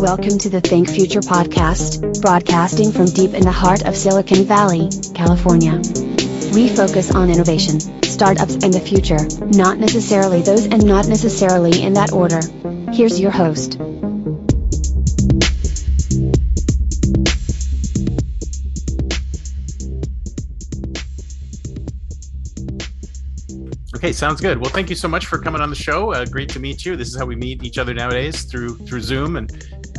Welcome to the Think Future podcast, broadcasting from deep in the heart of Silicon Valley, California. We focus on innovation, startups, and the future, not necessarily those and not necessarily in that order. Here's your host. Okay, sounds good. Well, thank you so much for coming on the show. Uh, great to meet you. This is how we meet each other nowadays through through Zoom and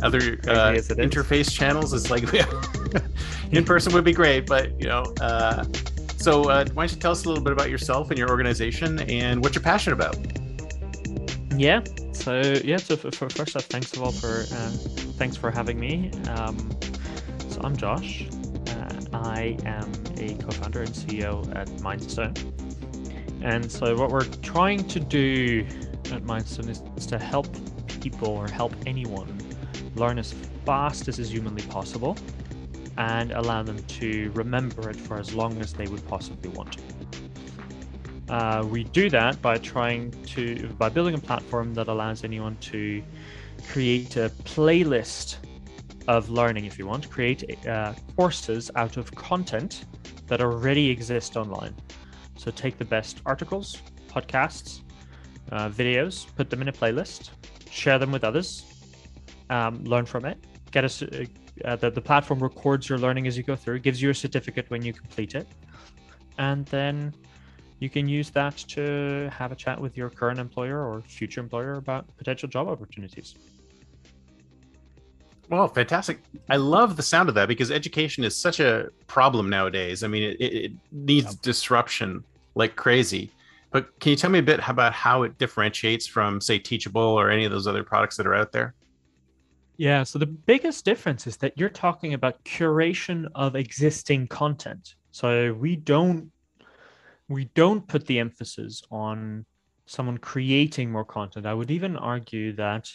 other uh, interface channels. It's like in person would be great, but you know. Uh, so, uh, why don't you tell us a little bit about yourself and your organization and what you're passionate about? Yeah. So yeah. So for, for first off, thanks of all for um, thanks for having me. Um, so I'm Josh. Uh, I am a co-founder and CEO at Mindstone. And so, what we're trying to do at Mindstone is, is to help people or help anyone learn as fast as is humanly possible and allow them to remember it for as long as they would possibly want to. Uh, we do that by trying to by building a platform that allows anyone to create a playlist of learning if you want create uh, courses out of content that already exist online so take the best articles, podcasts, uh, videos, put them in a playlist, share them with others, um, learn from it. Get us uh, uh, the the platform records your learning as you go through, gives you a certificate when you complete it, and then you can use that to have a chat with your current employer or future employer about potential job opportunities. Well, fantastic. I love the sound of that because education is such a problem nowadays. I mean, it, it needs disruption like crazy. But can you tell me a bit about how it differentiates from, say, Teachable or any of those other products that are out there? Yeah, so the biggest difference is that you're talking about curation of existing content. So we don't we don't put the emphasis on someone creating more content. I would even argue that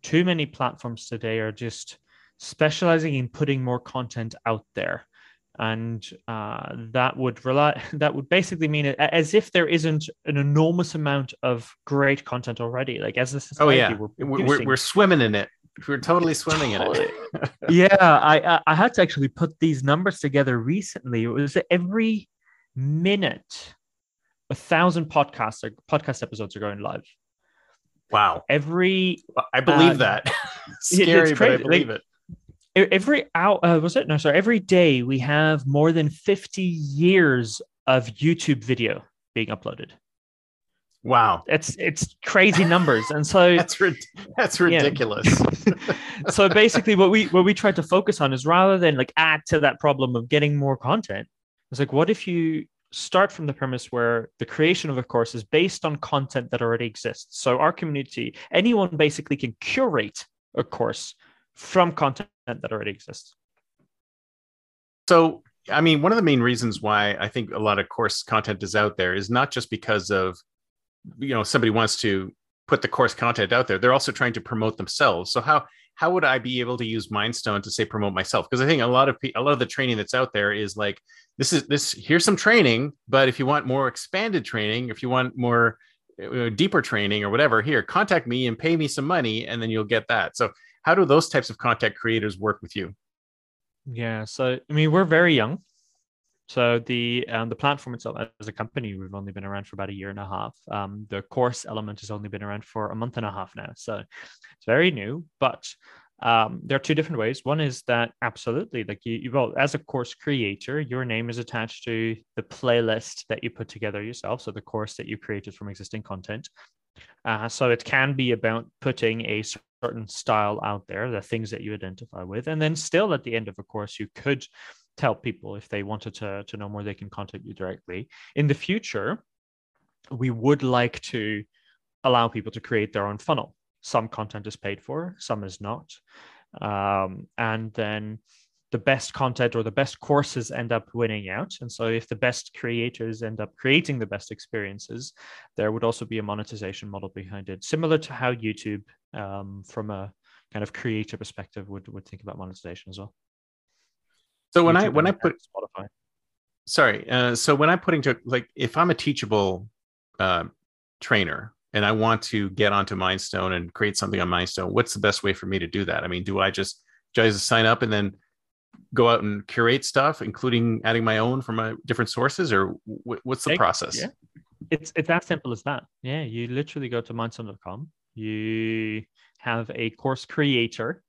too many platforms today are just specializing in putting more content out there and uh, that would rely that would basically mean it as if there isn't an enormous amount of great content already like as a society oh yeah we're, we're, we're swimming in it we're totally swimming in it. Yeah I i had to actually put these numbers together recently. It was every minute a thousand podcasts or podcast episodes are going live. Wow. Every i believe uh, that. scary but i believe like, it. every hour uh, was it? No sorry. Every day we have more than 50 years of youtube video being uploaded wow. It's it's crazy numbers. And so that's that's ridiculous. So basically what we what we tried to focus on is rather than like add to that problem of getting more content it's like what if you start from the premise where the creation of a course is based on content that already exists? So our community anyone basically can curate a course from content that already exists. So, I mean, one of the main reasons why I think a lot of course content is out there is not just because of, you know, somebody wants to put the course content out there. They're also trying to promote themselves. So how how would I be able to use Mindstone to say promote myself? Because I think a lot of a lot of the training that's out there is like this is this here's some training, but if you want more expanded training, if you want more uh, deeper training or whatever, here contact me and pay me some money, and then you'll get that. So how do those types of content creators work with you yeah so i mean we're very young so the um, the platform itself as a company we've only been around for about a year and a half. Um, the course element has only been around for a month and a half now. So it's very new but um, there are two different ways. One is that absolutely like you, you well as a course creator your name is attached to the playlist that you put together yourself so the course that you created from existing content. Uh, so it can be about putting a certain style out there, the things that you identify with. And then still at the end of a course, you could tell people if they wanted to, to know more, they can contact you directly. In the future, we would like to allow people to create their own funnel. Some content is paid for, some is not. Um, and then the best content or the best courses end up winning out. And so, if the best creators end up creating the best experiences, there would also be a monetization model behind it, similar to how YouTube, um, from a kind of creator perspective, would would think about monetization as well. So when YouTube I when I put Spotify, sorry, uh, so when I'm putting to like if I'm a teachable uh, trainer and I want to get onto Mindstone and create something on Mindstone, what's the best way for me to do that? I mean, do I just do I just sign up and then go out and curate stuff, including adding my own from my different sources, or w- what's the process? Yeah. It's it's as simple as that. Yeah, you literally go to mindstone.com. You have a course creator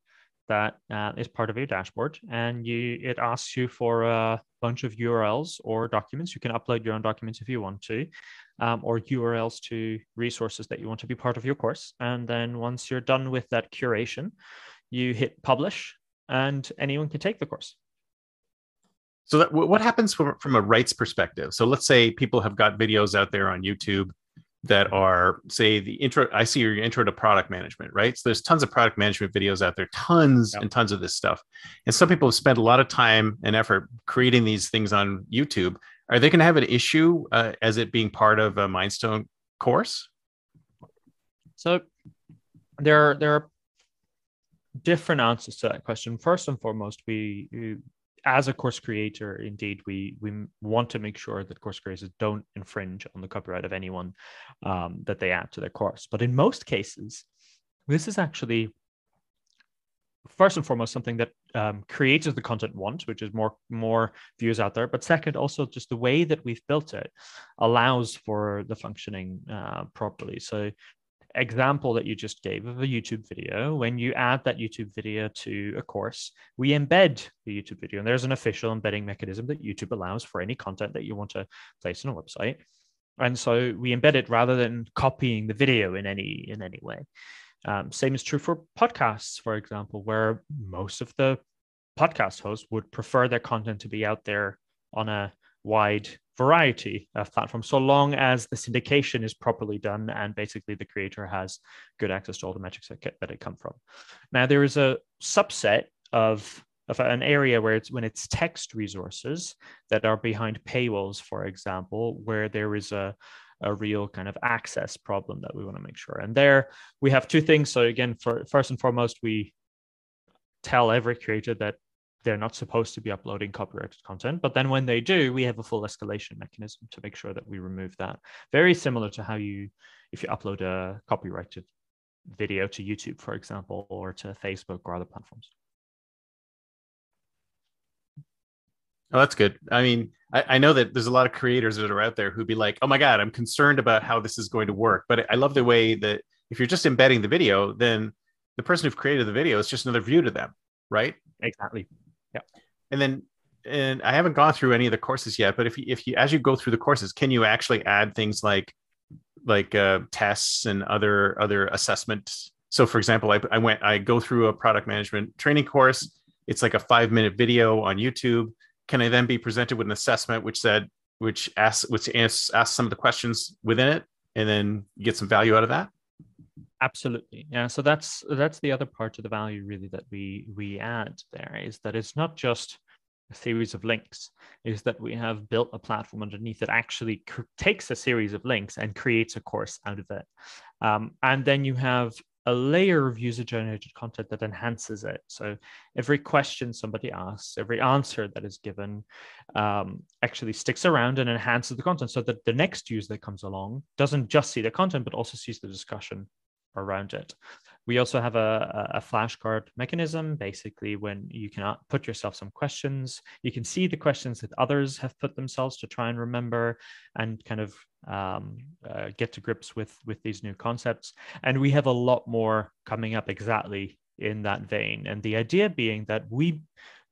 that uh, is part of your dashboard, and you it asks you for a bunch of URLs or documents. You can upload your own documents if you want to, um, or URLs to resources that you want to be part of your course. And then once you're done with that curation, you hit publish, and anyone can take the course. So that, what happens from, from a rights perspective? So let's say people have got videos out there on YouTube that are say the intro i see your intro to product management right so there's tons of product management videos out there tons yep. and tons of this stuff and some people have spent a lot of time and effort creating these things on youtube are they going to have an issue uh, as it being part of a mindstone course so there there are different answers to that question. First and foremost, we, as a course creator, indeed, we we want to make sure that course creators don't infringe on the copyright of anyone um, that they add to their course. But in most cases, this is actually first and foremost something that um, creators the content want, which is more more views out there. But second, also just the way that we've built it allows for the functioning uh, properly. So example that you just gave of a YouTube video, when you add that YouTube video to a course, we embed the YouTube video. And there's an official embedding mechanism that YouTube allows for any content that you want to place on a website. And so we embed it rather than copying the video in any in any way. Um, same is true for podcasts, for example, where most of the podcast hosts would prefer their content to be out there on a wide variety of platforms so long as the syndication is properly done and basically the creator has good access to all the metrics that, it come from. Now there is a subset of of an area where it's when it's text resources that are behind paywalls for example where there is a a real kind of access problem that we want to make sure. And there we have two things. So again for first and foremost we tell every creator that they're not supposed to be uploading copyrighted content. But then when they do, we have a full escalation mechanism to make sure that we remove that. Very similar to how you, if you upload a copyrighted video to YouTube, for example, or to Facebook or other platforms. Oh, that's good. I mean, I, I, know that there's a lot of creators that are out there who'd be like, oh my God, I'm concerned about how this is going to work. But I love the way that if you're just embedding the video, then the person who created the video is just another view to them, right? Exactly. Yeah. And then and I haven't gone through any of the courses yet, but if you, if you as you go through the courses, can you actually add things like like uh, tests and other other assessments? So, for example, I, I went I go through a product management training course. It's like a five minute video on YouTube. Can I then be presented with an assessment which said which asks which asks, asks some of the questions within it, and then get some value out of that? Absolutely yeah so that's that's the other part of the value really that we we add there is that it's not just a series of links is that we have built a platform underneath that actually cr- takes a series of links and creates a course out of it um, and then you have a layer of user generated content that enhances it. So every question somebody asks, every answer that is given um, actually sticks around and enhances the content so that the next user that comes along doesn't just see the content, but also sees the discussion around it. We also have a, a flashcard mechanism. Basically, when you can put yourself some questions, you can see the questions that others have put themselves to try and remember and kind of um, uh, get to grips with with these new concepts. And we have a lot more coming up exactly in that vein. And the idea being that we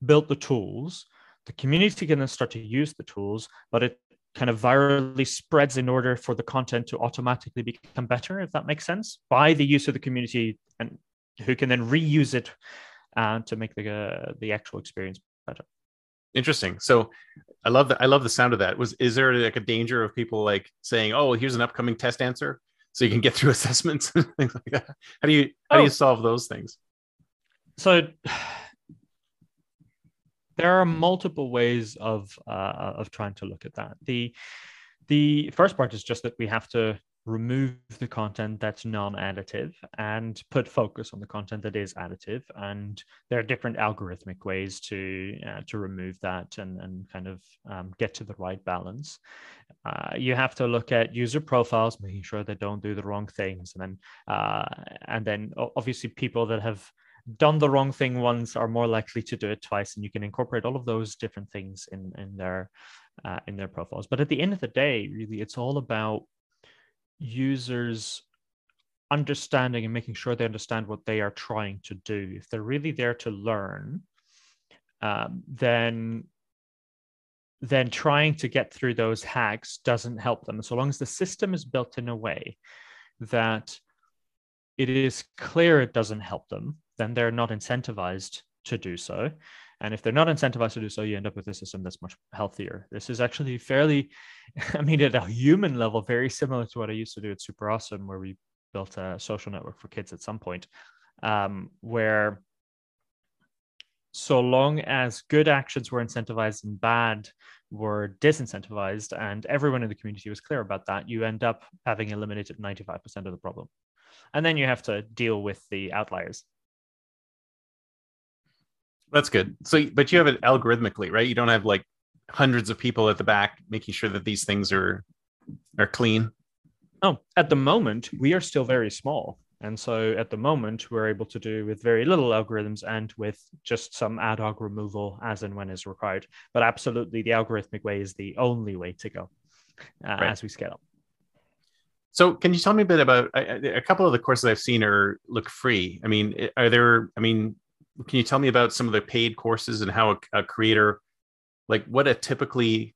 built the tools the community can then start to use the tools, but it kind of virally spreads in order for the content to automatically become better, if that makes sense, by the use of the community and who can then reuse it uh, to make the uh, the actual experience better. Interesting. So I love that. I love the sound of that. Was is there like a danger of people like saying, "Oh, here's an upcoming test answer"? so you can get through assessments and things like that how do you how oh. do you oh. solve those things so there are multiple ways of uh, of trying to look at that. The the first part is just that we have to remove the content that's non-additive and put focus on the content that is additive. And there are different algorithmic ways to uh, to remove that and, and kind of um, get to the right balance. Uh, you have to look at user profiles making sure they don't do the wrong things. And then uh, and then obviously people that have done the wrong thing once are more likely to do it twice and you can incorporate all of those different things in in their uh, in their profiles but at the end of the day really it's all about users understanding and making sure they understand what they are trying to do. If they're really there to learn, um, then then trying to get through those hacks doesn't help them. So long as the system is built in a way that it is clear it doesn't help them, then they're not incentivized to do so. And if they're not incentivized to do so, you end up with a system that's much healthier. This is actually fairly, I mean, at a human level, very similar to what I used to do at SuperAwesome, where we built a social network for kids at some point, um, where so long as good actions were incentivized and bad were disincentivized, and everyone in the community was clear about that, you end up having eliminated 95% of the problem. And then you have to deal with the outliers that's good. So, but you have it algorithmically, right? You don't have like hundreds of people at the back making sure that these things are are clean. Oh, at the moment, we are still very small. And so at the moment, we're able to do with very little algorithms and with just some ad hoc removal as and when is required. But absolutely, the algorithmic way is the only way to go uh, right. as we scale up. So, can you tell me a bit about a couple of the courses I've seen are look free? I mean, are there? I mean, can you tell me about some of the paid courses and how a, a creator like what a typically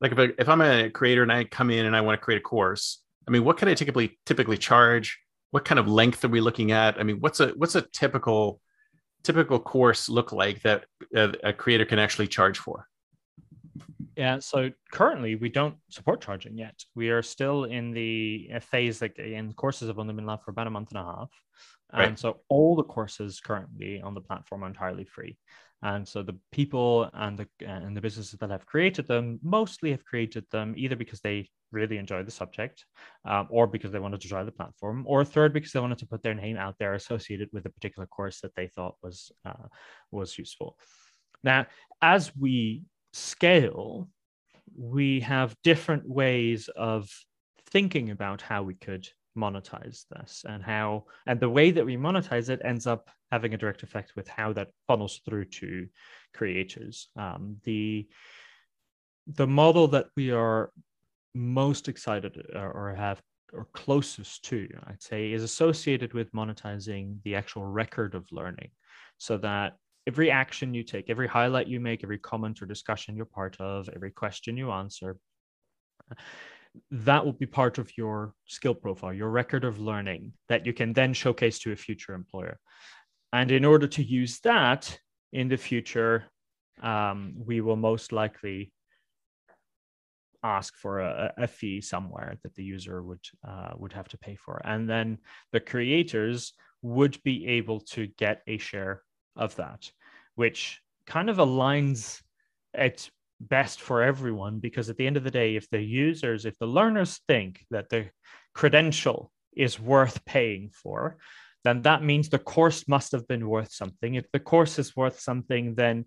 like if, I, if i'm a creator and i come in and i want to create a course i mean what can i typically typically charge? What kind of length are we looking at? I mean what's a what's a typical typical course look like that a, a creator can actually charge for yeah, so currently we don't support charging yet. We are still in the phase that in courses have only been live for about a month and a half. Right. And so all the courses currently on the platform are entirely free. And so the people and the and the businesses that have created them mostly have created them either because they really enjoy the subject, um, or because they wanted to try the platform, or third because they wanted to put their name out there associated with a particular course that they thought was uh, was useful. Now, as we scale, we have different ways of thinking about how we could monetize this and how and the way that we monetize it ends up having a direct effect with how that funnels through to creators. Um, the the model that we are most excited or have or closest to i'd say is associated with monetizing the actual record of learning so that every action you take every highlight you make every comment or discussion you're part of every question you answer that will be part of your skill profile, your record of learning that you can then showcase to a future employer. And in order to use that in the future, um, we will most likely ask for a, a, fee somewhere that the user would uh, would have to pay for, and then the creators would be able to get a share of that, which kind of aligns it best for everyone because at the end of the day if the users if the learners think that the credential is worth paying for then that means the course must have been worth something. If the course is worth something then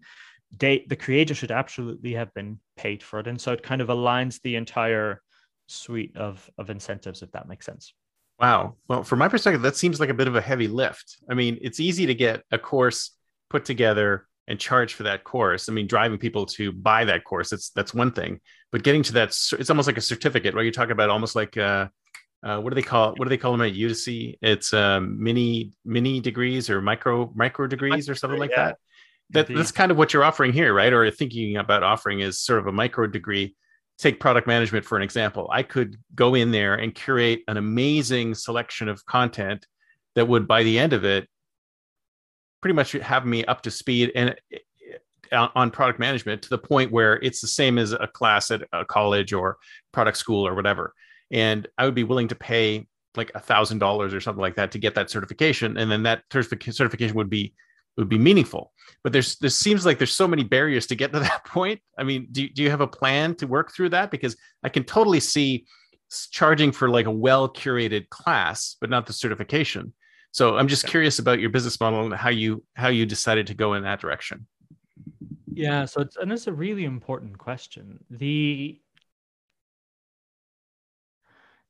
they, the creator should absolutely have been paid for it. And so it kind of aligns the entire suite of of incentives if that makes sense. Wow. Well from my perspective that seems like a bit of a heavy lift. I mean it's easy to get a course put together and charge for that course. I mean, driving people to buy that course, that's that's one thing. But getting to that, it's almost like a certificate, right? You talk about almost like uh, uh, what do they call what do they call them at Udemy? It's um, mini mini degrees or micro micro degrees or something like yeah. that. That that's kind of what you're offering here, right? Or thinking about offering is sort of a micro degree. Take product management for an example. I could go in there and curate an amazing selection of content that would, by the end of it, pretty much have me up to speed and uh, on product management to the point where it's the same as a class at a college or product school or whatever. And I would be willing to pay like a thousand dollars or something like that to get that certification, and then that certification would be would be meaningful. But there's there seems like there's so many barriers to get to that point. I mean, do do you have a plan to work through that? Because I can totally see charging for like a well curated class, but not the certification. So I'm just curious about your business model and how you how you decided to go in that direction. Yeah, so it's and it's a really important question. The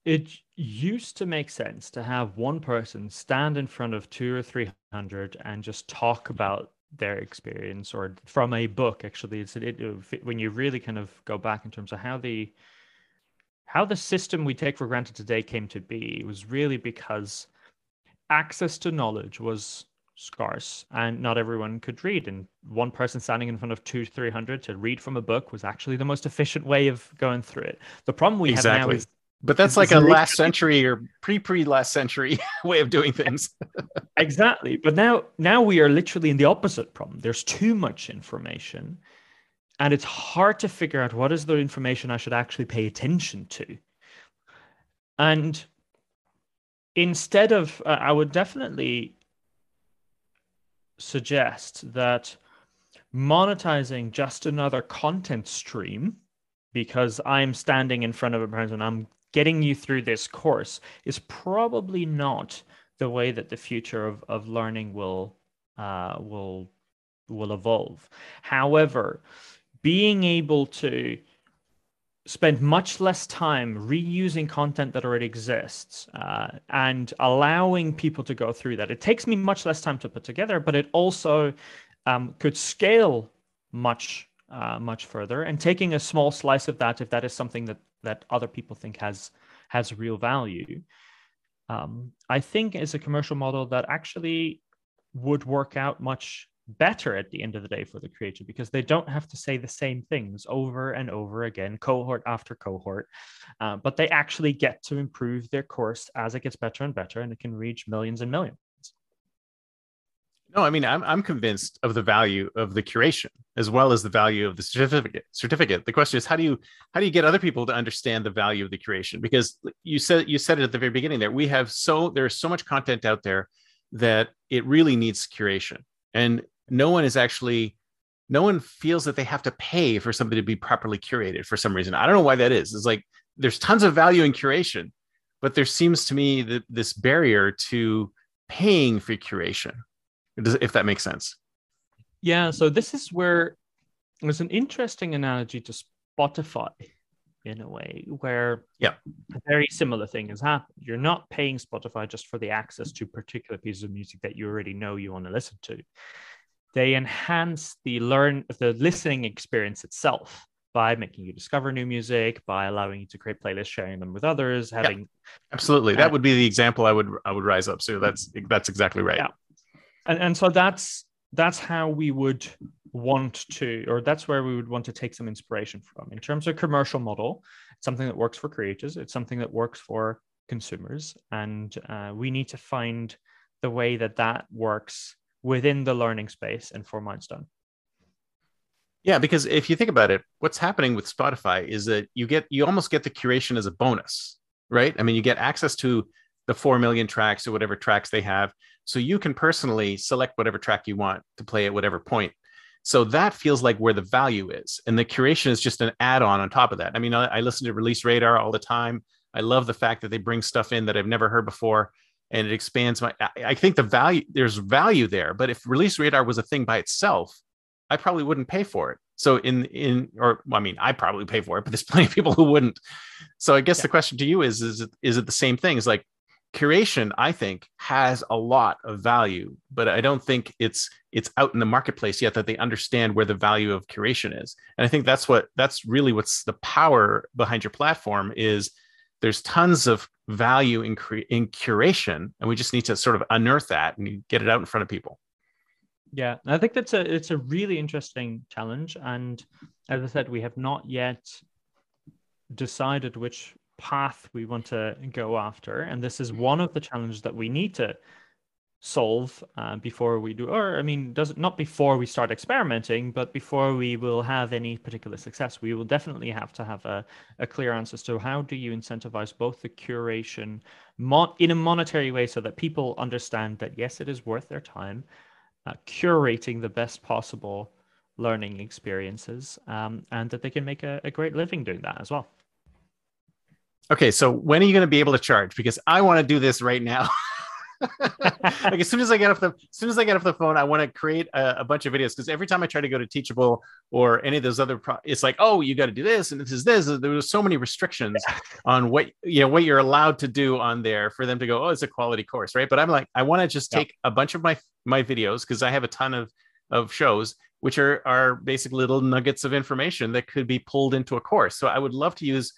it used to make sense to have one person stand in front of two or three hundred and just talk about their experience or from a book actually it's it, it, when you really kind of go back in terms of how the how the system we take for granted today came to be was really because access to knowledge was scarce and not everyone could read and one person standing in front of two 300 to read from a book was actually the most efficient way of going through it the problem we exactly. have now is but that's like a last century or pre pre last century way of doing things. exactly. But now now we are literally in the opposite problem. There's too much information and it's hard to figure out what is the information I should actually pay attention to. And instead of uh, I would definitely suggest that monetizing just another content stream because I'm standing in front of a person, and I'm getting you through this course is probably not the way that the future of, of learning will uh, will will evolve. However, being able to spend much less time reusing content that already exists uh, and allowing people to go through that. It takes me much less time to put together, but it also um, could scale much uh, much further and taking a small slice of that if that is something that that other people think has has real value um, i think is a commercial model that actually would work out much better at the end of the day for the creator because they don't have to say the same things over and over again cohort after cohort uh, but they actually get to improve their course as it gets better and better and it can reach millions and millions no, I mean I'm I'm convinced of the value of the curation as well as the value of the certificate. Certificate. The question is how do you how do you get other people to understand the value of the curation? Because you said you said it at the very beginning there. We have so there's so much content out there that it really needs curation, and no one is actually no one feels that they have to pay for something to be properly curated for some reason. I don't know why that is. It's like there's tons of value in curation, but there seems to me that this barrier to paying for curation if that makes sense. Yeah. So this is where there's an interesting analogy to Spotify in a way where yeah a very similar thing has happened you're not paying spotify just for the access to particular pieces of music that you already know you want to listen to they enhance the learn the listening experience itself by making you discover new music by allowing you to create playlists sharing them with others having yeah, absolutely. That would be the example i would i would rise up so that's that's exactly right. Yeah. And and so that's that's how we would want to or that's where we would want to take some inspiration from. In terms of commercial model it's something that works for creators it's something that works for consumers and uh, we need to find the way that that works within the learning space and for Mindstone. Yeah, because if you think about it, what's happening with Spotify is that you get you almost get the curation as a bonus, right? I mean, you get access to the 4 million tracks or whatever tracks they have. So you can personally select whatever track you want to play at whatever point. So that feels like where the value is. And the curation is just an add on on top of that. I mean, I, I listen to Release Radar all the time. I love the fact that they bring stuff in that I've never heard before and it expands my I, I think the value there's value there but if release radar was a thing by itself i probably wouldn't pay for it. So in in or i mean i probably pay for it but there's plenty of people who wouldn't. So i guess yeah. the question to you is is it, is it the same thing? Is like curation i think has a lot of value but i don't think it's it's out in the marketplace yet that they understand where the value of curation is. And i think that's what that's really what's the power behind your platform is there's tons of value in, cre- in curation and we just need to sort of unearth that and get it out in front of people yeah i think that's a it's a really interesting challenge and as i said we have not yet decided which path we want to go after. And this is mm-hmm. one of the challenges that we need to solve uh, before we do or i mean does not before we start experimenting but before we will have any particular success. We will definitely have to have a, a clear answer so how do you incentivize both the curation mon- in a monetary way so that people understand that yes it is worth their time uh, curating the best possible learning experiences um, and that they can make a, a great living doing that as well. Okay so when are you going to be able to charge? Because i want to do this right now like as soon as I get off the as soon as I get off the phone, I want to create a, a, bunch of videos because every time I try to go to Teachable or any of those other, pro- it's like, oh, you got to do this and this is this. There was so many restrictions on what you know what you're allowed to do on there for them to go, oh, it's a quality course, right? But I'm like, I want to just take a bunch of my my videos because I have a ton of of shows which are are basically little nuggets of information that could be pulled into a course. So I would love to use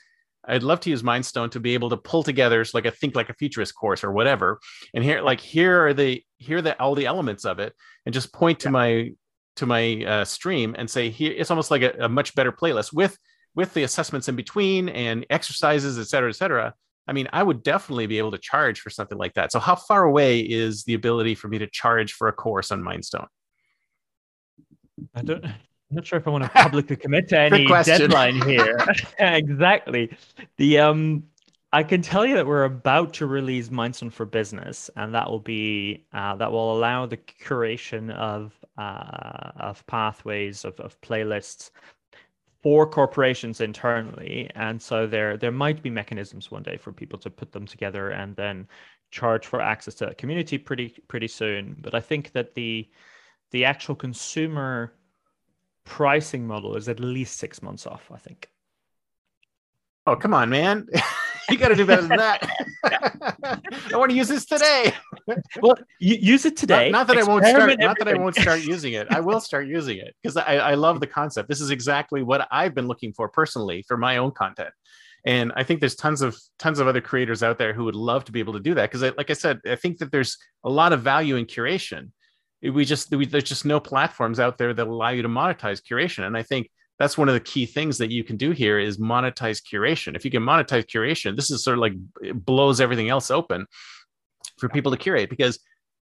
I'd love to use Mindstone to be able to pull together like a think like a futurist course or whatever. And here, like here are the here are the all the elements of it, and just point to yeah. my to my uh, stream and say here it's almost like a, a, much better playlist with with the assessments in between and exercises, et cetera, et cetera. I mean, I would definitely be able to charge for something like that. So, how far away is the ability for me to charge for a course on Mindstone? I don't. I'm not sure if I want to publicly commit to any deadline here. exactly. The um I can tell you that we're about to release Mindstone for Business, and that will be uh, that will allow the curation of uh, of pathways of, of playlists for corporations internally. And so there there might be mechanisms one day for people to put them together and then charge for access to that community pretty pretty soon. But I think that the the actual consumer pricing model is at least six months off, I think. Oh, come on, man. you got to do better than that. I want to use this today. well, use it today. Not, not that I won't start. Everything. Not that I won't start using it. I will start using it because I, I love the concept. This is exactly what I've been looking for personally for my own content. And I think there's tons of tons of other creators out there who would love to be able to do that because, like I said, I think that there's a lot of value in curation we just we, there's just no platforms out there that allow you to monetize curation. And i think that's one of the key things that you can do here is monetize curation. If you can monetize curation this is sort of like blows everything else open for people to curate. Because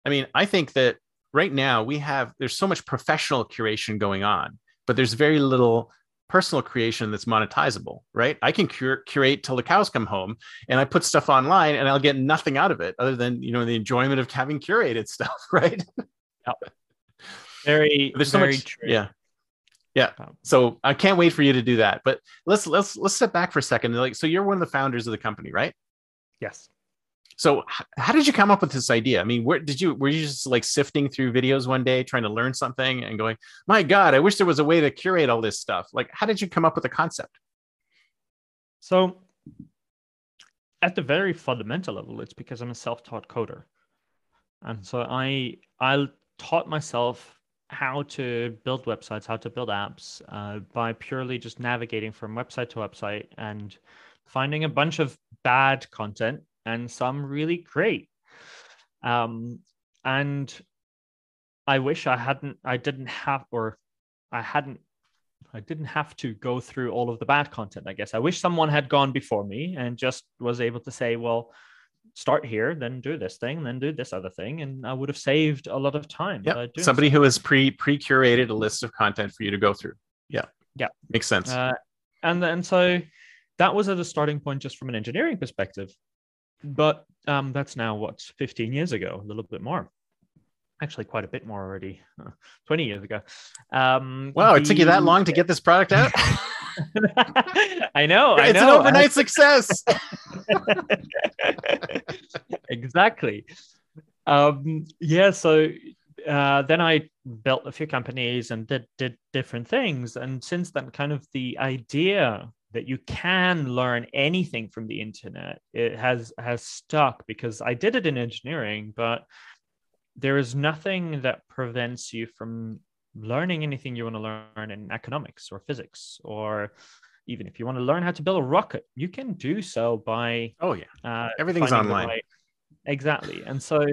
i mean i think that right now we have there's so much professional curation going on but there's very little personal creation that's monetizable right? I can cur- curate till the cows come home and i put stuff online and i'll get nothing out of it other than you know the enjoyment of having curated stuff right very, There's so very much, true. Yeah. Yeah. Um, so I can't wait for you to do that. But let's let's let's step back for a second. Like, so you're one of the founders of the company, right? Yes. So how did you come up with this idea? I mean, where did you were you just like sifting through videos one day trying to learn something and going, "My god, I wish there was a way to curate all this stuff." Like, how did you come up with the concept? So at the very fundamental level, it's because I'm a self-taught coder. And so I I taught myself how to build websites, how to build apps uh, by purely just navigating from website to website and finding a bunch of bad content and some really great. Um, and I wish I hadn't, I didn't have, or I hadn't, I didn't have to go through all of the bad content. I guess I wish someone had gone before me and just was able to say, well, start here, then do this thing, then do this other thing, and I would have saved a lot of time. Yeah, somebody so. who has pre pre curated a list of content for you to go through. Yeah, yeah, makes sense. Uh, and then so that was at a starting point just from an engineering perspective, but um, that's now what 15 years ago, a little bit more. Actually, quite a bit more already. 20 years ago. Um, wow, it took you that long to get this product out. I know. It's I know. an overnight success. exactly. Um, yeah. So uh, then I built a few companies and did did different things. And since then, kind of the idea that you can learn anything from the internet it has has stuck because I did it in engineering, but there is nothing that prevents you from learning anything you want to learn in economics or physics or even if you want to learn how to build a rocket you can do so by oh yeah. uh, everything's online. exactly. And so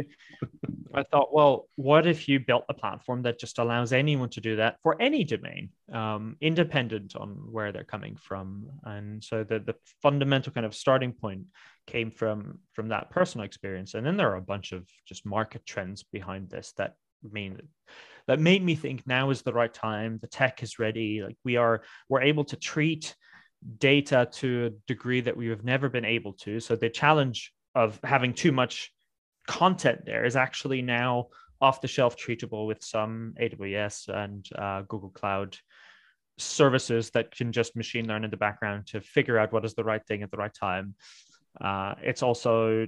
I thought, well, what if you built a platform that just allows anyone to do that for any domain, um, independent on where they're coming from? And so the the fundamental kind of starting point came from from that personal experience, and then there are a bunch of just market trends behind this that mean that made me think now is the right time. The tech is ready. Like we are, we're able to treat data to a degree that we have never been able to. So the challenge of having too much content there is actually now off the shelf treatable with some AWS and uh, Google Cloud services that can just machine learn in the background to figure out what is the right thing at the right time. Uh, it's also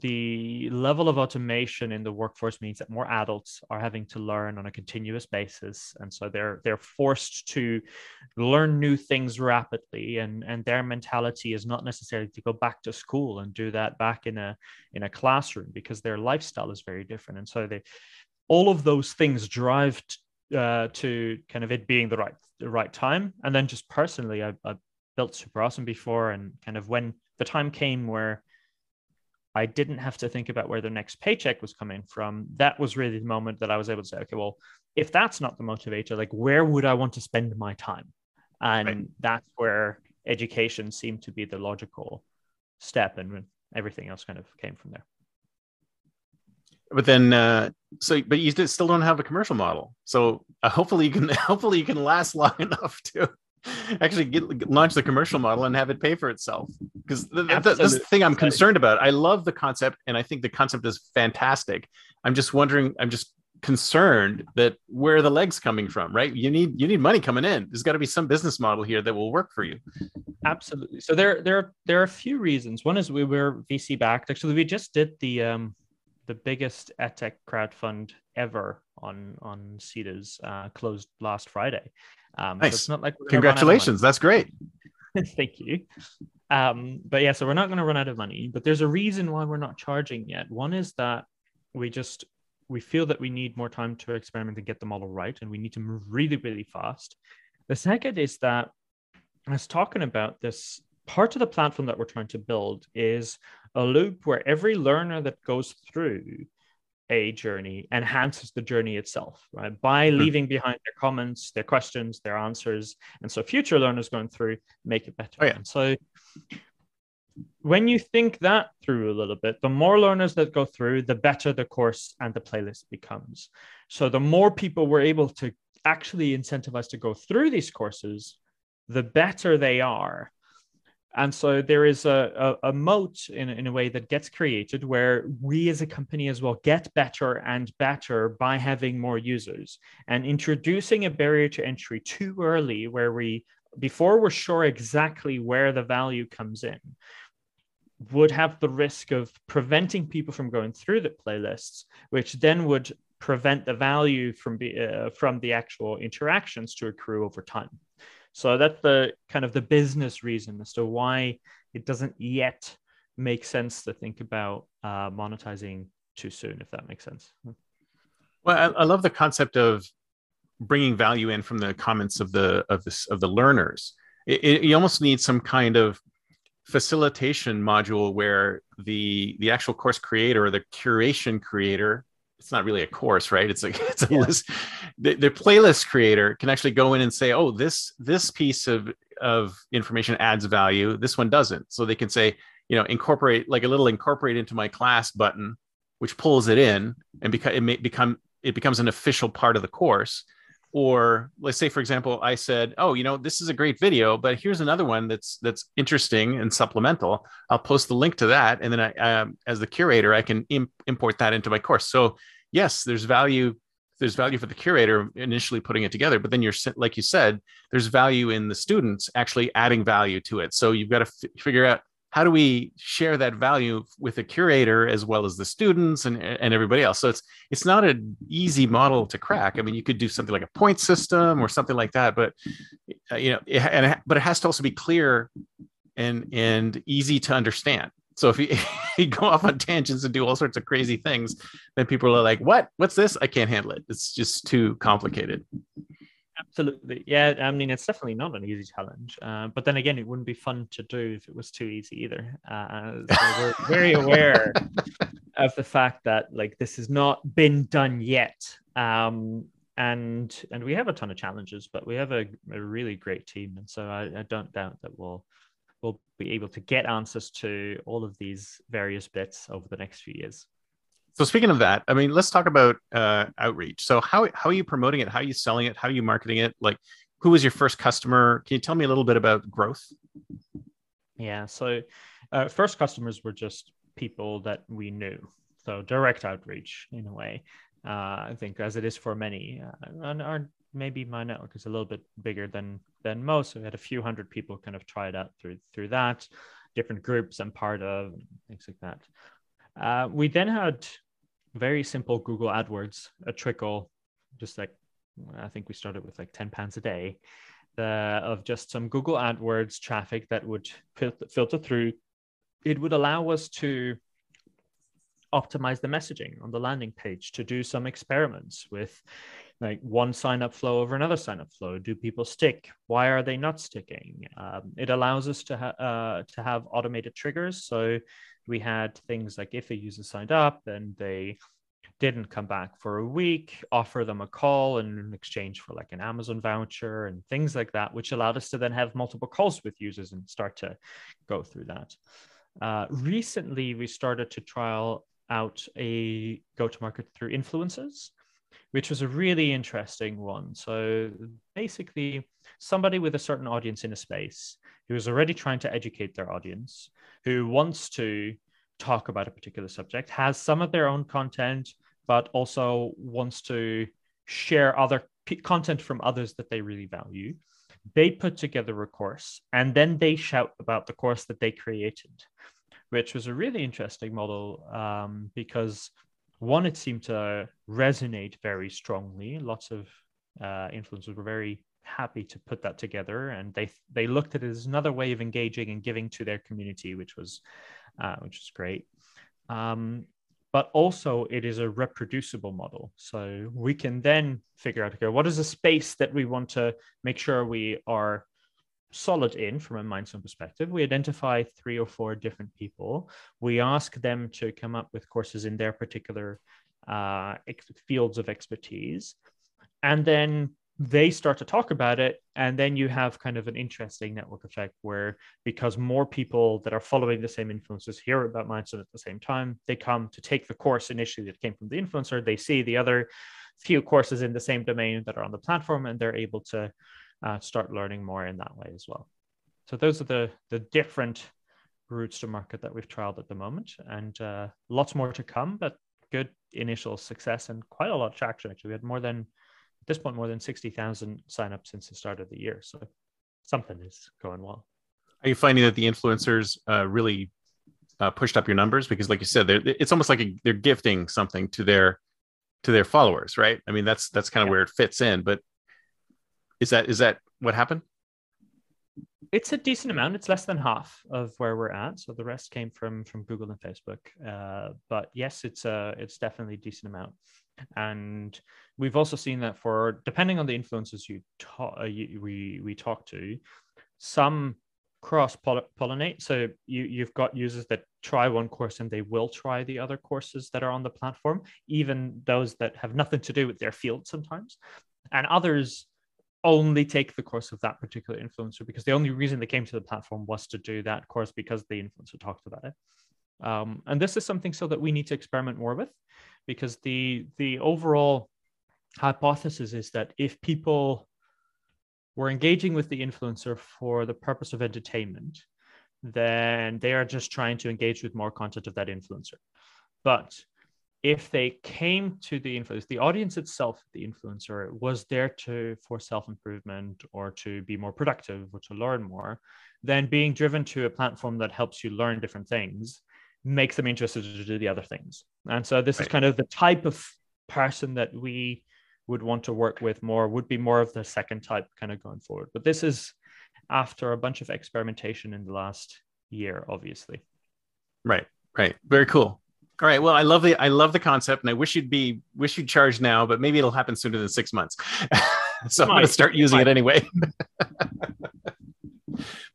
the level of automation in the workforce means that more adults are having to learn on a continuous basis. And so they're they're forced to learn new things rapidly. And and their mentality is not necessarily to go back to school and do that back in a in a classroom because their lifestyle is very different. And so they all of those things drive t- uh, to kind of it being the right the right time. And then just personally I, I built SuperAwesome before. And kind of when the time came where I didn't have to think about where the next paycheck was coming from. That was really the moment that I was able to say, okay, well, if that's not the motivator, like where would I want to spend my time? And right. that's where education seemed to be the logical step, and everything else kind of came from there. But then, uh, so but you still don't have a commercial model. So uh, hopefully you can hopefully you can last long enough to actually get, launch the commercial model and have it pay for itself. Because th- th- that's the thing i'm concerned about i love the concept and i think the concept is fantastic. I'm just wondering i'm just concerned that where are the legs coming from right? You need you need money coming in. There's got to be some business model here that will work for you. Absolutely. So there there there are a few reasons. One is we were vc backed. Actually we just did the um the biggest edtech crowd fund ever on on Seedrs uh, closed last Friday. Um, nice. So it's not like congratulations. That's great. Thank you. Um, but yeah, so we're not going to run out of money. But there's a reason why we're not charging yet. One is that we just we feel that we need more time to experiment and get the model right, and we need to move really, really fast. The second is that I was talking about this part of the platform that we're trying to build is a loop where every learner that goes through a journey enhances the journey itself right by mm-hmm. leaving behind their comments their questions their answers and so future learners going through make it better oh, yeah. and so when you think that through a little bit the more learners that go through the better the course and the playlist becomes so the more people we're able to actually incentivize to go through these courses the better they are and so there is a, a, a moat in, in a way that gets created where we as a company as well get better and better by having more users and introducing a barrier to entry too early where we before we're sure exactly where the value comes in would have the risk of preventing people from going through the playlists which then would prevent the value from be, uh, from the actual interactions to accrue over time so that's the kind of the business reason as to why it doesn't yet make sense to think about uh, monetizing too soon, if that makes sense. Well, I, I love the concept of bringing value in from the comments of the of of the learners. It, it, you almost need some kind of facilitation module where the the actual course creator or the curation creator it's not really a course, right? It's like it's a yeah. list. The, the, playlist creator can actually go in and say, "Oh, this this piece of of information adds value. This one doesn't." So they can say, you know, incorporate like a little incorporate into my class button, which pulls it in and become it may become it becomes an official part of the course. Or let's say, for example, I said, "Oh, you know, this is a great video, but here's another one that's that's interesting and supplemental. I'll post the link to that, and then I, um, as the curator, I can Im- import that into my course." So yes, there's value. There's value for the curator initially putting it together, but then you're like you said, there's value in the students actually adding value to it. So you've got to f- figure out how do we share that value with the curator as well as the students and, and everybody else? So it's it's not an easy model to crack. I mean you could do something like a point system or something like that but uh, you know it, and it, but it has to also be clear and and easy to understand. So if you, you go off on tangents and do all sorts of crazy things then people are like what? What's this? I can't handle it. It's just too complicated Absolutely. Yeah. I mean, it's definitely not an easy challenge. Uh, but then again, it wouldn't be fun to do if it was too easy either. Uh, so we're very aware of the fact that like this has not been done yet. Um, and and we have a ton of challenges, but we have a, a really great team. And so I, I don't doubt that we'll we'll be able to get answers to all of these various bits over the next few years. So speaking of that, I mean, let's talk about uh, outreach. So how how are you promoting it? How are you selling it? How are you marketing it? Like, who was your first customer? Can you tell me a little bit about growth? Yeah. So uh, first customers were just people that we knew. So direct outreach in a way. Uh, I think as it is for many, uh, and our, maybe my network is a little bit bigger than than most. So we had a few hundred people kind of try it out through through that, different groups I'm part of, things like that. Uh, we then had very simple Google AdWords, a trickle, just like I think we started with like 10 pounds a day uh, of just some Google AdWords traffic that would filter through. It would allow us to optimize the messaging on the landing page to do some experiments with like one sign up flow over another sign up flow. Do people stick? Why are they not sticking? Um, it allows us to, ha- uh, to have automated triggers. So we had things like if a user signed up and they didn't come back for a week, offer them a call in exchange for like an Amazon voucher and things like that, which allowed us to then have multiple calls with users and start to go through that. Uh, recently, we started to trial out a go to market through influencers, which was a really interesting one. So basically, somebody with a certain audience in a space who is already trying to educate their audience who wants to talk about a particular subject, has some of their own content, but also wants to share other p- content from others that they really value. They put together a course and then they shout about the course that they created, which was a really interesting model um, because one, it seemed to resonate very strongly. Lots of uh, influencers were very happy to put that together and they they looked at it as another way of engaging and giving to their community which was uh, which is great um, but also it is a reproducible model so we can then figure out okay what is a space that we want to make sure we are solid in from a Mindstone perspective. We identify three or four different people. We ask them to come up with courses in their particular uh, fields of expertise. And then they start to talk about it and then you have kind of an interesting network effect where because more people that are following the same influencers hear about Mindstone at the same time they come to take the course initially that came from the influencer. They see the other few courses in the same domain that are on the platform and they're able to uh, start learning more in that way as well so those are the the different routes to market that we've trialed at the moment and uh, lots more to come but good initial success and quite a lot of traction actually we had more than at this point more than 60,000 signups since the start of the year. So something is going well. Are you finding that the influencers uh, really uh, pushed up your numbers? Because, like you said, it's almost like a, they're gifting something to their to their followers, right? I mean, that's that's kind of yeah. where it fits in. But is that is that what happened? It's a decent amount. It's less than half of where we're at. So the rest came from from Google and Facebook. Uh, but yes, it's a it's definitely a decent amount. And we've also seen that for depending on the influencers you, talk, uh, you we we talk to, some cross pollinate. So you you've got users that try one course and they will try the other courses that are on the platform, even those that have nothing to do with their field sometimes, and others only take the course of that particular influencer because the only reason they came to the platform was to do that course because the influencer talked about it. Um, and this is something so that we need to experiment more with because the the overall hypothesis is that if people were engaging with the influencer for the purpose of entertainment, then they are just trying to engage with more content of that influencer. But if they came to the influence, the audience itself, the influencer, was there to for self improvement or to be more productive or to learn more, then being driven to a platform that helps you learn different things makes them interested to do the other things. And so this right. is kind of the type of person that we would want to work with more would be more of the second type kind of going forward. But this is after a bunch of experimentation in the last year, obviously. Right. Right. Very cool. All right. Well, I love the I love the concept, and I wish you'd be wish you'd charge now, but maybe it'll happen sooner than six months. so I'm going to start using it anyway.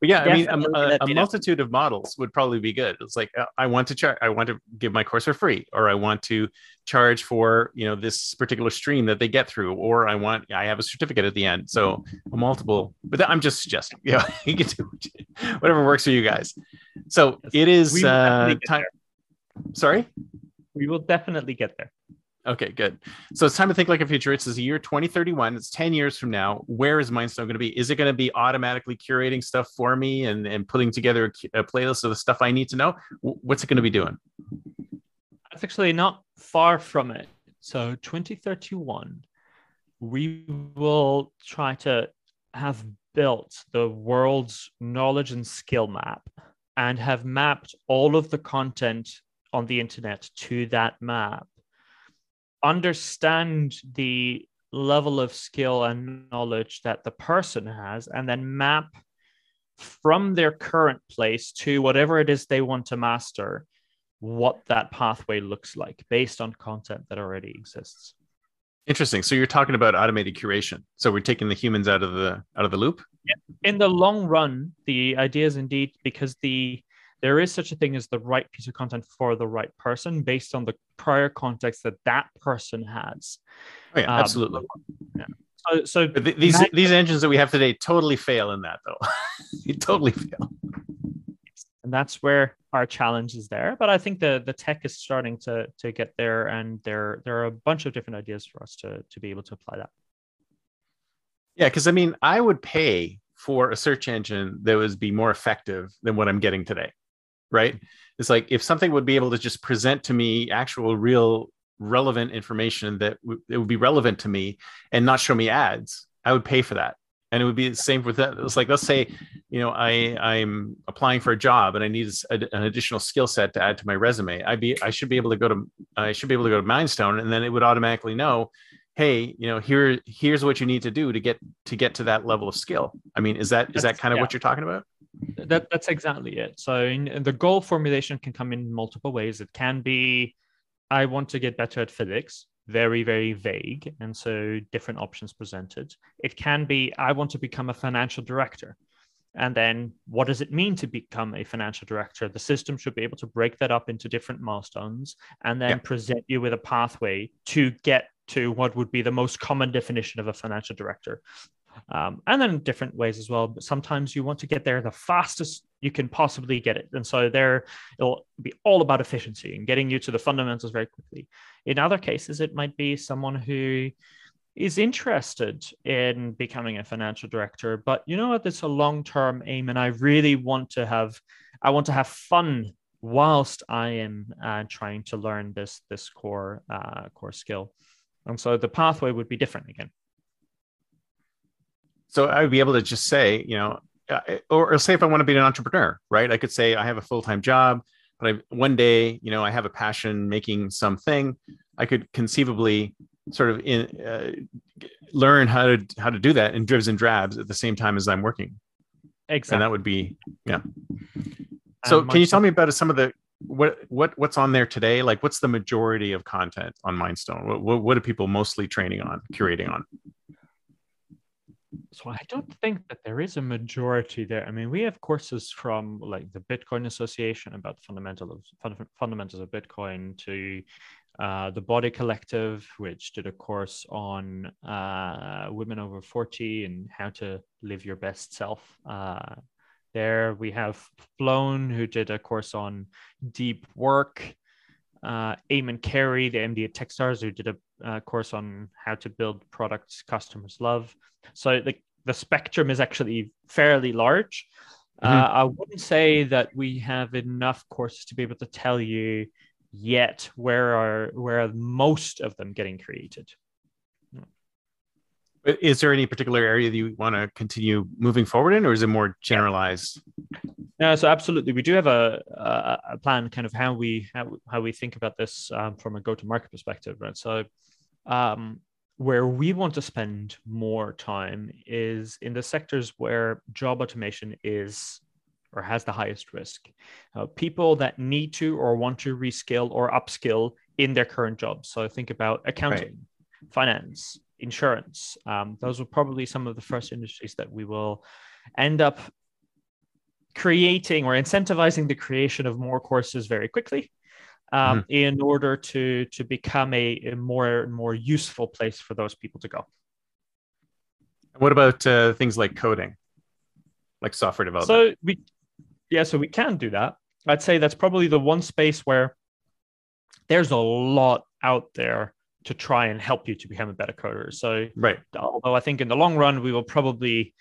but yeah, I mean, a, a, a multitude of models would probably be good. It's like uh, I want to charge, I want to give my course for free, or I want to charge for you know this particular stream that they get through, or I want I have a certificate at the end. So a multiple, but I'm just suggesting, yeah, you, know, you can do whatever works for you guys. So it is uh, time. Sorry, we will definitely get there. Okay, good. So it's time to think like a future. It's the year 2031. It's 10 years from now. Where is Mindstone going to be? Is it going to be automatically curating stuff for me and, and putting together a, a playlist of the stuff I need to know? What's it going to be doing? That's actually not far from it. So 2031, we will try to have built the world's knowledge and skill map and have mapped all of the content on the internet to that map understand the level of skill and knowledge that the person has and then map from their current place to whatever it is they want to master what that pathway looks like based on content that already exists. Interesting. So you're talking about automated curation. So we're taking the humans out of the out of the loop? In the long run the idea is indeed because the there is such a thing as the right piece of content for the right person based on the prior context that that person has. Oh, yeah, um, absolutely. Yeah. So, so these that, these engines that we have today totally fail in that, though. you totally fail. And that's where our challenge is there. But I think the the tech is starting to to get there, and there there are a bunch of different ideas for us to to be able to apply that. Yeah, because I mean, I would pay for a search engine that would be more effective than what I'm getting today right? It's like if something would be able to just present to me actual, real, relevant information that w- it would be relevant to me and not show me ads, I would pay for that. And it would be the same with that. It's like let's say, you know, I I'm applying for a job and I need a, an additional skill set to add to my resume. I be I should be able to go to I should be able to go to Mindstone and then it would automatically know hey you know here here's what you need to do to get to get to that level of skill i mean is that is that kind of yeah. what you're talking about that that's exactly it. So in, the goal formulation can come in multiple ways. It can be, I want to get better at physics, very very vague, and so different options presented. It can be, I want to become a financial director. And then, what does it mean to become a financial director? The system should be able to break that up into different milestones and then yeah. present you with a pathway to get to what would be the most common definition of a financial director um, and then different ways as well. But sometimes you want to get there the fastest you can possibly get it, and so there it'll be all about efficiency and getting you to the fundamentals very quickly. In other cases, it might be someone who is interested in becoming a financial director, but you know what? It's a long-term aim, and I really want to have I want to have fun whilst I am uh, trying to learn this this core uh, core skill. And so the pathway would be different again so I would be able to just say, you know, uh, or, or, say if I want to be an entrepreneur, right? I could say I have a full time job, but I, one day, you know, I have a passion making something. I could conceivably sort of in, uh, learn how to how to do that in dribs and drabs at the same time as I'm working. Exactly. And that would be yeah. So um, can you tell me about some of the what what what's on there today? Like, what's the majority of content on Mindstone? What what, what are people mostly training on, curating on? So I don't think that there is a majority there. I mean, we have courses from like the Bitcoin Association about fundamentals of fundamentals of Bitcoin to uh, the Body Collective, which did a course on uh, women over 40 and how to live your best self. Uh, there we have Flown, who did a course on deep work. Uh, Eamonn Carey, the MD at Techstars, who did a uh, course on how to build products customers love. So the, the spectrum is actually fairly large. Mm-hmm. Uh, I wouldn't say that we have enough courses to be able to tell you yet where are where are most of them getting created. Is there any particular area that you want to continue moving forward in, or is it more generalized? No, so absolutely, we do have a, a, a plan, kind of how we how, how we think about this um, from a go-to-market perspective, right? So, um, where we want to spend more time is in the sectors where job automation is or has the highest risk. Uh, people that need to or want to reskill or upskill in their current jobs. So think about accounting, right. finance, insurance. Um, those are probably some of the first industries that we will end up creating or incentivizing the creation of more courses very quickly um, mm-hmm. in order to to become a, a, more more useful place for those people to go. What about uh, things like coding, like software development? So we, yeah, so we can do that. I'd say that's probably the one space where there's a lot out there to try and help you to become a better coder. So, right. Although I think in the long run we will probably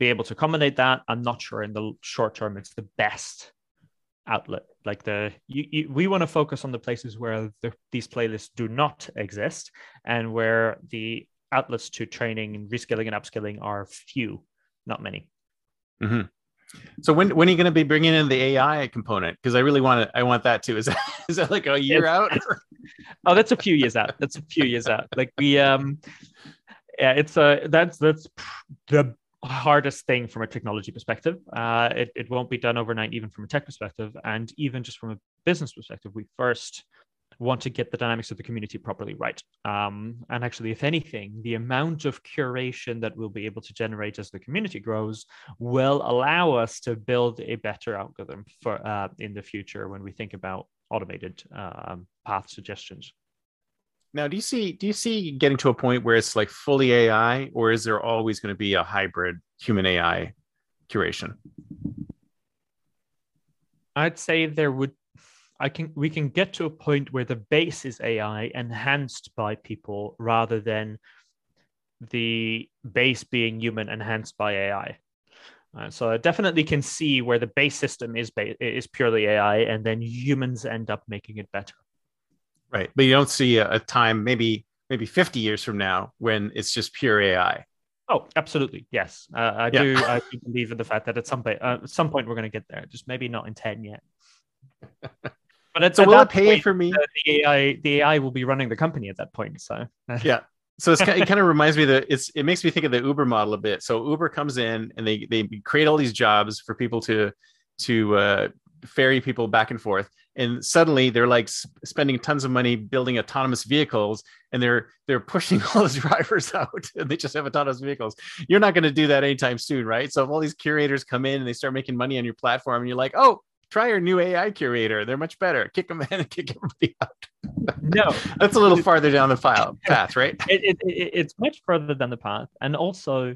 be able to accommodate that, I'm not sure in the short term it's the best outlet. Like the you, you, we want to focus on the places where the, these playlists do not exist and where the outlets to training and reskilling and upskilling are few, not many. Mm-hmm. So when when are you going to be bringing in the AI component? Because I really want to. I want that too. Is that is that like a year out? oh, that's a few years out. That's a few years out. Like we um, yeah, it's a that's that's the hardest thing from a technology perspective. Uh, it it won't be done overnight, even from a tech perspective, and even just from a business perspective. We first want to get the dynamics of the community properly right. Um, and actually, if anything, the amount of curation that we'll be able to generate as the community grows will allow us to build a better algorithm for uh, in the future when we think about automated um, path suggestions. Now, do you see do you see getting to a point where it's like fully AI, or is there always going to be a hybrid human AI curation? I'd say there would I can we can get to a point where the base is AI enhanced by people rather than the base being human enhanced by AI. Uh, so I definitely can see where the base system is ba- is purely AI, and then humans end up making it better. Right, but you don't see a, a time maybe maybe 50 years from now when it's just pure AI. Oh, absolutely, yes. Uh, I yeah. do. I do believe in the fact that at some point, uh, at some point, we're going to get there. Just maybe not in ten yet. But at, so at will it pay point, for me? The AI, the AI will be running the company at that point. So yeah. So it's, it kind of reminds me that it's it makes me think of the Uber model a bit. So Uber comes in and they they create all these jobs for people to to uh, ferry people back and forth, and suddenly they're like spending tons of money building autonomous vehicles, and they're they're pushing all the drivers out, and they just have autonomous vehicles. You're not going to do that anytime soon, right? So if all these curators come in and they start making money on your platform, and you're like, oh, try our new AI curator. They're much better. Kick them in and kick everybody out. no, that's a little farther down the file path, right? It, it, it, it's much further down the path, and also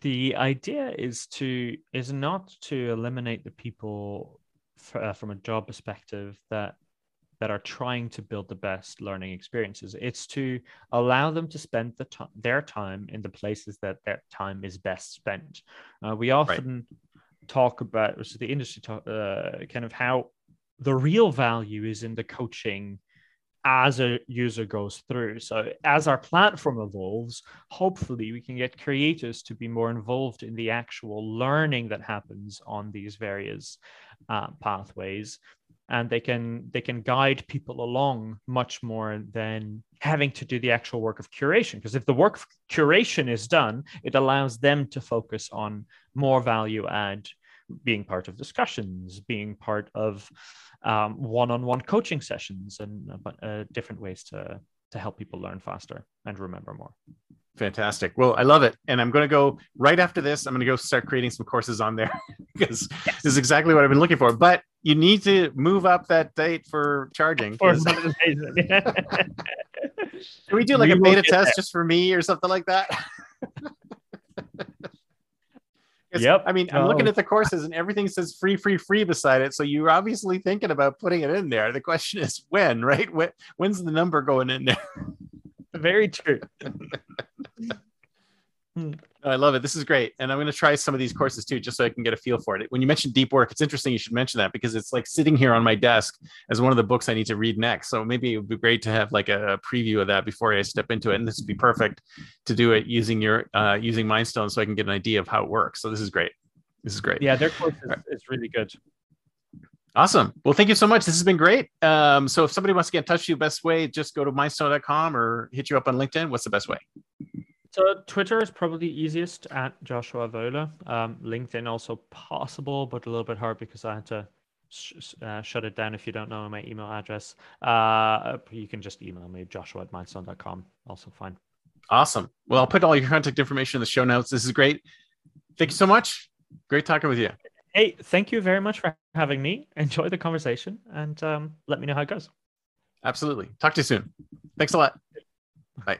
the idea is to is not to eliminate the people for, uh, from a job perspective that that are trying to build the best learning experiences. It's to allow them to spend the t- their time in the places that their time is best spent. Uh, we often right talk about, is the industry talk, uh, kind of how the real value is in the coaching as a user goes through. So as our platform evolves, hopefully we can get creators to be more involved in the actual learning that happens on these various uh, pathways and they can they can guide people along much more than having to do the actual work of curation. Because if the work of curation is done it allows them to focus on more value add being part of discussions being part of um, one-on-one coaching sessions and uh, uh, different ways to to help people learn faster and remember more Fantastic. Well, I love it. And I'm going to go right after this. I'm going to go start creating some courses on there because yes. this is exactly what I've been looking for. But you need to move up that date for charging. For Can we do like we a beta test there. just for me or something like that? yep. I mean, I'm looking at the courses and everything says free, free, free beside it. So you're obviously thinking about putting it in there. The question is when, right? When, when's the number going in there? Very true. Hmm. I love it. This is great. And I'm going to try some of these courses too, just so I can get a feel for it. When you mentioned deep work, it's interesting you should mention that because it's like sitting here on my desk as one of the books I need to read next. So maybe it would be great to have like a preview of that before I step into it. And this would be perfect to do it using your, uh, using Mindstone so I can get an idea of how it works. So this is great. This is great. Yeah, their course is, is really good. Awesome. Well, thank you so much. This has been great. Um, so if somebody wants to get in touch with you, best way, just go to mindstone.com or hit you up on LinkedIn. What's the best way? So Twitter is probably easiest at Joshua Wohle. Um, LinkedIn also possible, but a little bit hard because I had to sh- uh, shut it down if you don't know my email address. Uh, you can just email me, joshua at mindstone.com. Also fine. Awesome. Well, I'll put all your contact information in the show notes. This is great. Thank you so much. Great talking with you. Hey, thank you very much for having me. Enjoy the conversation and um, let me know how it goes. Absolutely. Talk to you soon. Thanks a lot. Bye.